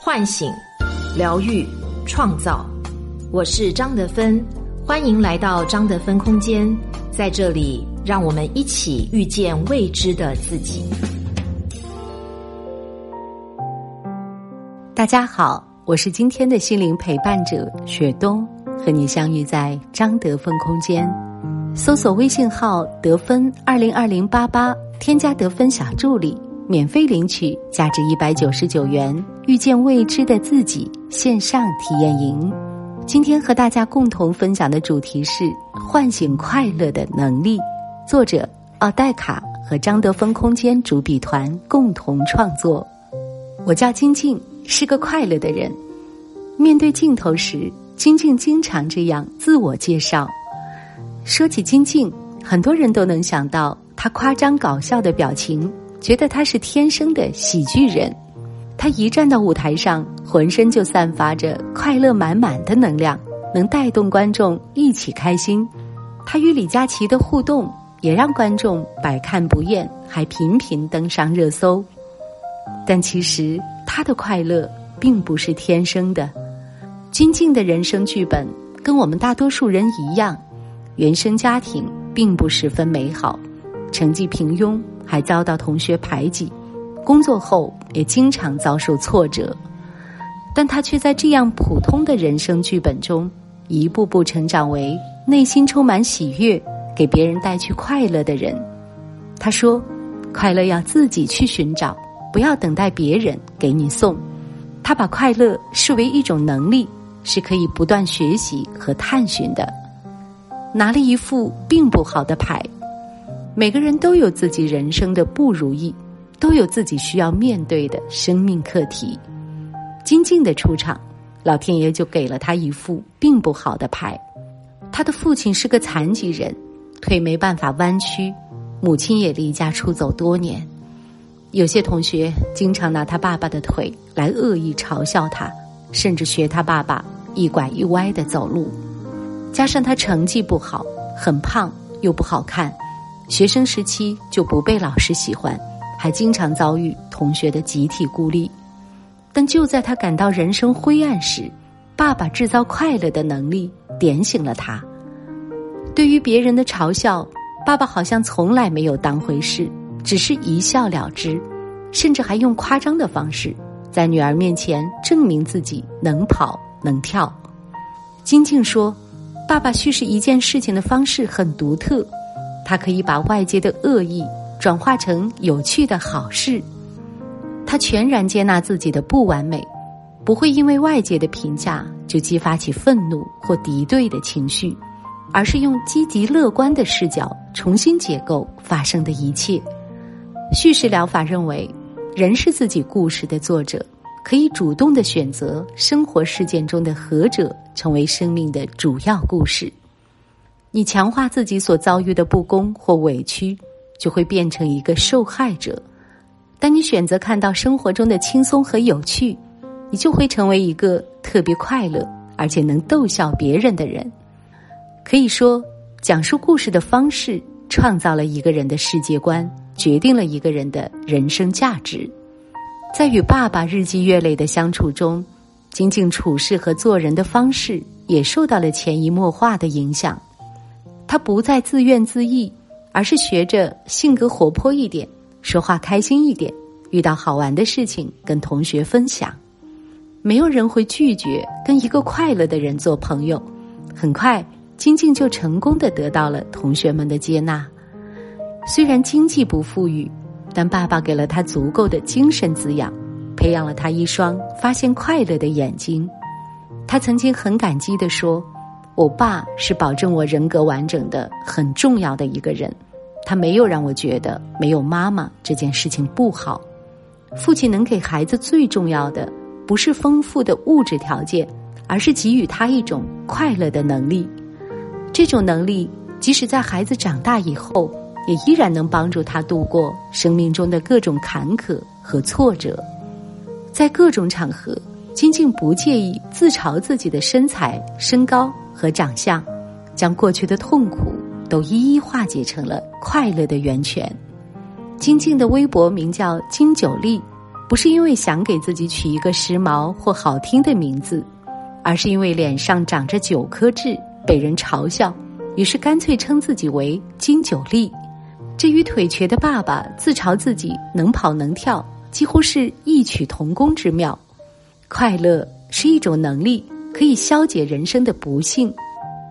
唤醒、疗愈、创造。我是张德芬，欢迎来到张德芬空间。在这里，让我们一起遇见未知的自己。大家好，我是今天的心灵陪伴者雪冬，和你相遇在张德芬空间。搜索微信号“得分二零二零八八”，添加得分小助理。免费领取价值一百九十九元《遇见未知的自己》线上体验营。今天和大家共同分享的主题是唤醒快乐的能力。作者奥黛卡和张德芬空间主笔团共同创作。我叫金静，是个快乐的人。面对镜头时，金静经常这样自我介绍。说起金静，很多人都能想到她夸张搞笑的表情。觉得他是天生的喜剧人，他一站到舞台上，浑身就散发着快乐满满的能量，能带动观众一起开心。他与李佳琦的互动也让观众百看不厌，还频频登上热搜。但其实他的快乐并不是天生的，金靖的人生剧本跟我们大多数人一样，原生家庭并不十分美好，成绩平庸。还遭到同学排挤，工作后也经常遭受挫折，但他却在这样普通的人生剧本中，一步步成长为内心充满喜悦、给别人带去快乐的人。他说：“快乐要自己去寻找，不要等待别人给你送。”他把快乐视为一种能力，是可以不断学习和探寻的。拿了一副并不好的牌。每个人都有自己人生的不如意，都有自己需要面对的生命课题。金靖的出场，老天爷就给了他一副并不好的牌。他的父亲是个残疾人，腿没办法弯曲；母亲也离家出走多年。有些同学经常拿他爸爸的腿来恶意嘲笑他，甚至学他爸爸一拐一歪的走路。加上他成绩不好，很胖又不好看。学生时期就不被老师喜欢，还经常遭遇同学的集体孤立。但就在他感到人生灰暗时，爸爸制造快乐的能力点醒了他。对于别人的嘲笑，爸爸好像从来没有当回事，只是一笑了之，甚至还用夸张的方式在女儿面前证明自己能跑能跳。金靖说：“爸爸叙事一件事情的方式很独特。”他可以把外界的恶意转化成有趣的好事，他全然接纳自己的不完美，不会因为外界的评价就激发起愤怒或敌对的情绪，而是用积极乐观的视角重新解构发生的一切。叙事疗法认为，人是自己故事的作者，可以主动的选择生活事件中的何者成为生命的主要故事。你强化自己所遭遇的不公或委屈，就会变成一个受害者；当你选择看到生活中的轻松和有趣，你就会成为一个特别快乐而且能逗笑别人的人。可以说，讲述故事的方式创造了一个人的世界观，决定了一个人的人生价值。在与爸爸日积月累的相处中，仅仅处事和做人的方式也受到了潜移默化的影响。他不再自怨自艾，而是学着性格活泼一点，说话开心一点，遇到好玩的事情跟同学分享。没有人会拒绝跟一个快乐的人做朋友。很快，金靖就成功的得到了同学们的接纳。虽然经济不富裕，但爸爸给了他足够的精神滋养，培养了他一双发现快乐的眼睛。他曾经很感激的说。我爸是保证我人格完整的很重要的一个人，他没有让我觉得没有妈妈这件事情不好。父亲能给孩子最重要的，不是丰富的物质条件，而是给予他一种快乐的能力。这种能力，即使在孩子长大以后，也依然能帮助他度过生命中的各种坎坷和挫折。在各种场合，金靖不介意自嘲自己的身材、身高。和长相，将过去的痛苦都一一化解成了快乐的源泉。金靖的微博名叫金九丽，不是因为想给自己取一个时髦或好听的名字，而是因为脸上长着九颗痣，被人嘲笑，于是干脆称自己为金九力。至于腿瘸的爸爸自嘲自己能跑能跳，几乎是异曲同工之妙。快乐是一种能力，可以消解人生的不幸。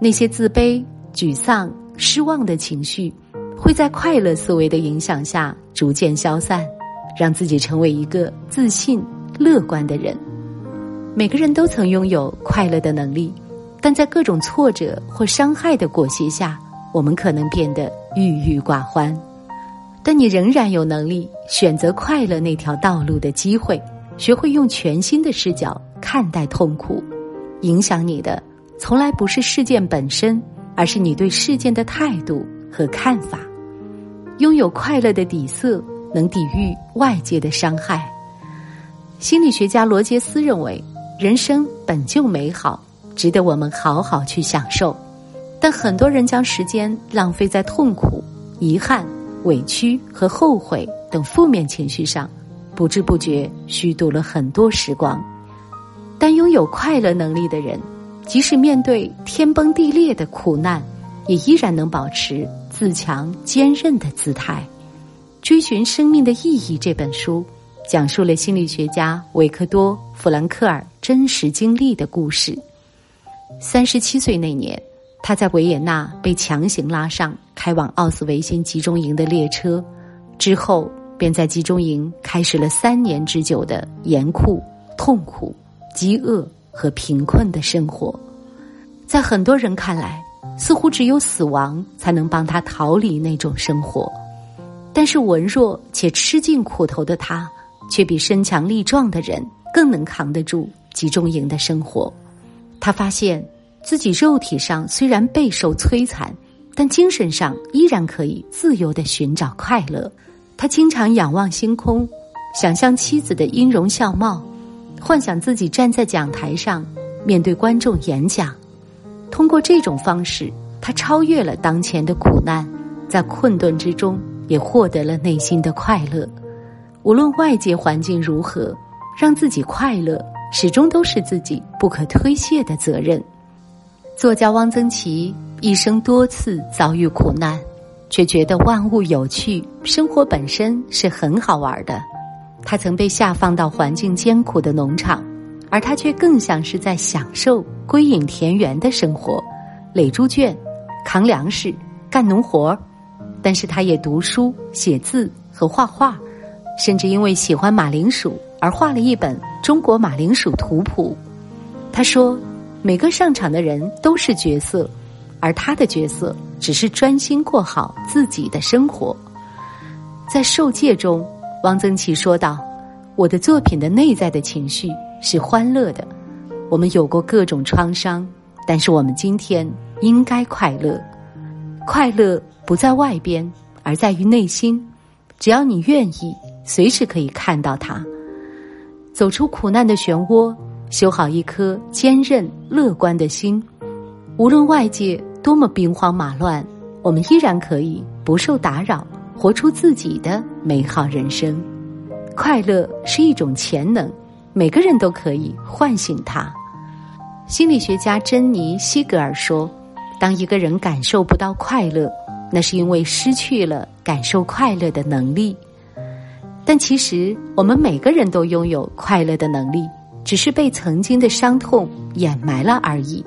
那些自卑、沮丧、失望的情绪，会在快乐思维的影响下逐渐消散，让自己成为一个自信、乐观的人。每个人都曾拥有快乐的能力，但在各种挫折或伤害的裹挟下。我们可能变得郁郁寡欢，但你仍然有能力选择快乐那条道路的机会。学会用全新的视角看待痛苦，影响你的从来不是事件本身，而是你对事件的态度和看法。拥有快乐的底色，能抵御外界的伤害。心理学家罗杰斯认为，人生本就美好，值得我们好好去享受。但很多人将时间浪费在痛苦、遗憾、委屈和后悔等负面情绪上，不知不觉虚度了很多时光。但拥有快乐能力的人，即使面对天崩地裂的苦难，也依然能保持自强坚韧的姿态。《追寻生命的意义》这本书，讲述了心理学家维克多·弗兰克尔真实经历的故事。三十七岁那年。他在维也纳被强行拉上开往奥斯维辛集中营的列车，之后便在集中营开始了三年之久的严酷、痛苦、饥饿和贫困的生活。在很多人看来，似乎只有死亡才能帮他逃离那种生活，但是文弱且吃尽苦头的他，却比身强力壮的人更能扛得住集中营的生活。他发现。自己肉体上虽然备受摧残，但精神上依然可以自由的寻找快乐。他经常仰望星空，想象妻子的音容笑貌，幻想自己站在讲台上面对观众演讲。通过这种方式，他超越了当前的苦难，在困顿之中也获得了内心的快乐。无论外界环境如何，让自己快乐始终都是自己不可推卸的责任。作家汪曾祺一生多次遭遇苦难，却觉得万物有趣，生活本身是很好玩的。他曾被下放到环境艰苦的农场，而他却更像是在享受归隐田园的生活，垒猪圈、扛粮食、干农活儿。但是他也读书、写字和画画，甚至因为喜欢马铃薯而画了一本《中国马铃薯图谱》。他说。每个上场的人都是角色，而他的角色只是专心过好自己的生活。在受戒中，汪曾祺说道：“我的作品的内在的情绪是欢乐的。我们有过各种创伤，但是我们今天应该快乐。快乐不在外边，而在于内心。只要你愿意，随时可以看到它，走出苦难的漩涡。”修好一颗坚韧乐观的心，无论外界多么兵荒马乱，我们依然可以不受打扰，活出自己的美好人生。快乐是一种潜能，每个人都可以唤醒它。心理学家珍妮·西格尔说：“当一个人感受不到快乐，那是因为失去了感受快乐的能力。但其实，我们每个人都拥有快乐的能力。”只是被曾经的伤痛掩埋了而已。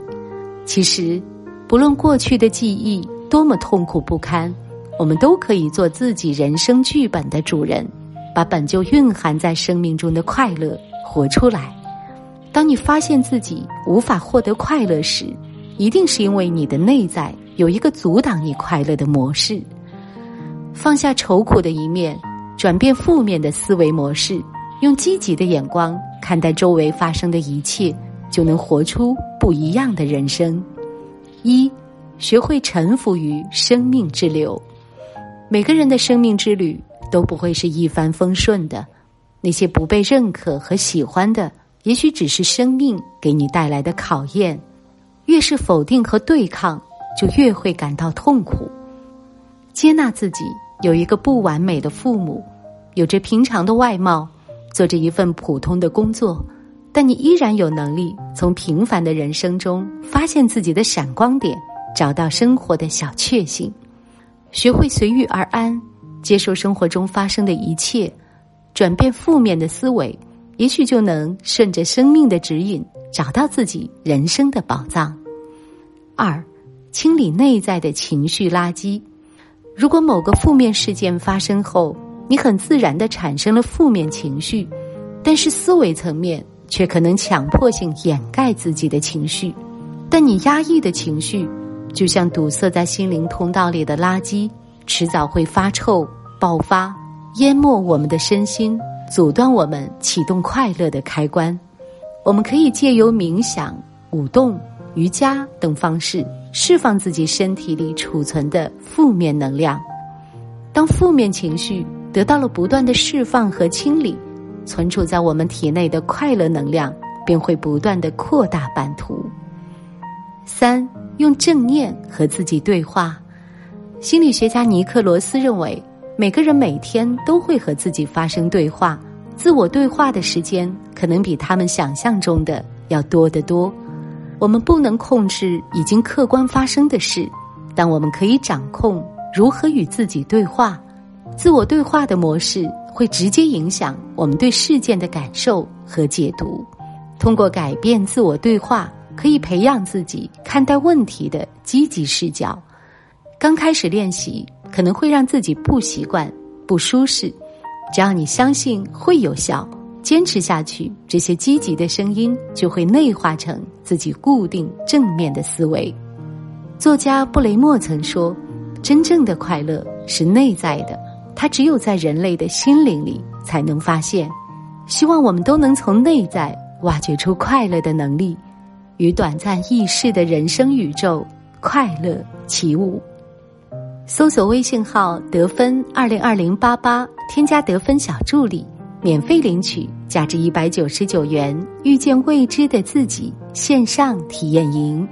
其实，不论过去的记忆多么痛苦不堪，我们都可以做自己人生剧本的主人，把本就蕴含在生命中的快乐活出来。当你发现自己无法获得快乐时，一定是因为你的内在有一个阻挡你快乐的模式。放下愁苦的一面，转变负面的思维模式，用积极的眼光。看待周围发生的一切，就能活出不一样的人生。一，学会臣服于生命之流。每个人的生命之旅都不会是一帆风顺的，那些不被认可和喜欢的，也许只是生命给你带来的考验。越是否定和对抗，就越会感到痛苦。接纳自己有一个不完美的父母，有着平常的外貌。做着一份普通的工作，但你依然有能力从平凡的人生中发现自己的闪光点，找到生活的小确幸，学会随遇而安，接受生活中发生的一切，转变负面的思维，也许就能顺着生命的指引，找到自己人生的宝藏。二，清理内在的情绪垃圾。如果某个负面事件发生后，你很自然的产生了负面情绪，但是思维层面却可能强迫性掩盖自己的情绪。但你压抑的情绪，就像堵塞在心灵通道里的垃圾，迟早会发臭、爆发，淹没我们的身心，阻断我们启动快乐的开关。我们可以借由冥想、舞动。瑜伽等方式释放自己身体里储存的负面能量。当负面情绪得到了不断的释放和清理，存储在我们体内的快乐能量便会不断的扩大版图。三，用正念和自己对话。心理学家尼克罗斯认为，每个人每天都会和自己发生对话，自我对话的时间可能比他们想象中的要多得多。我们不能控制已经客观发生的事，但我们可以掌控如何与自己对话。自我对话的模式会直接影响我们对事件的感受和解读。通过改变自我对话，可以培养自己看待问题的积极视角。刚开始练习可能会让自己不习惯、不舒适，只要你相信会有效。坚持下去，这些积极的声音就会内化成自己固定正面的思维。作家布雷默曾说：“真正的快乐是内在的，它只有在人类的心灵里才能发现。”希望我们都能从内在挖掘出快乐的能力，与短暂易逝的人生宇宙快乐起舞。搜索微信号“得分二零二零八八”，添加得分小助理。免费领取价值一百九十九元《遇见未知的自己》线上体验营。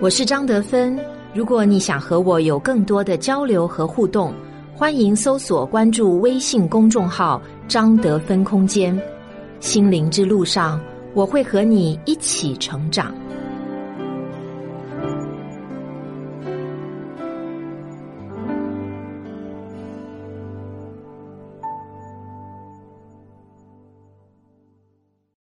我是张德芬。如果你想和我有更多的交流和互动，欢迎搜索关注微信公众号“张德芬空间”。心灵之路上，我会和你一起成长。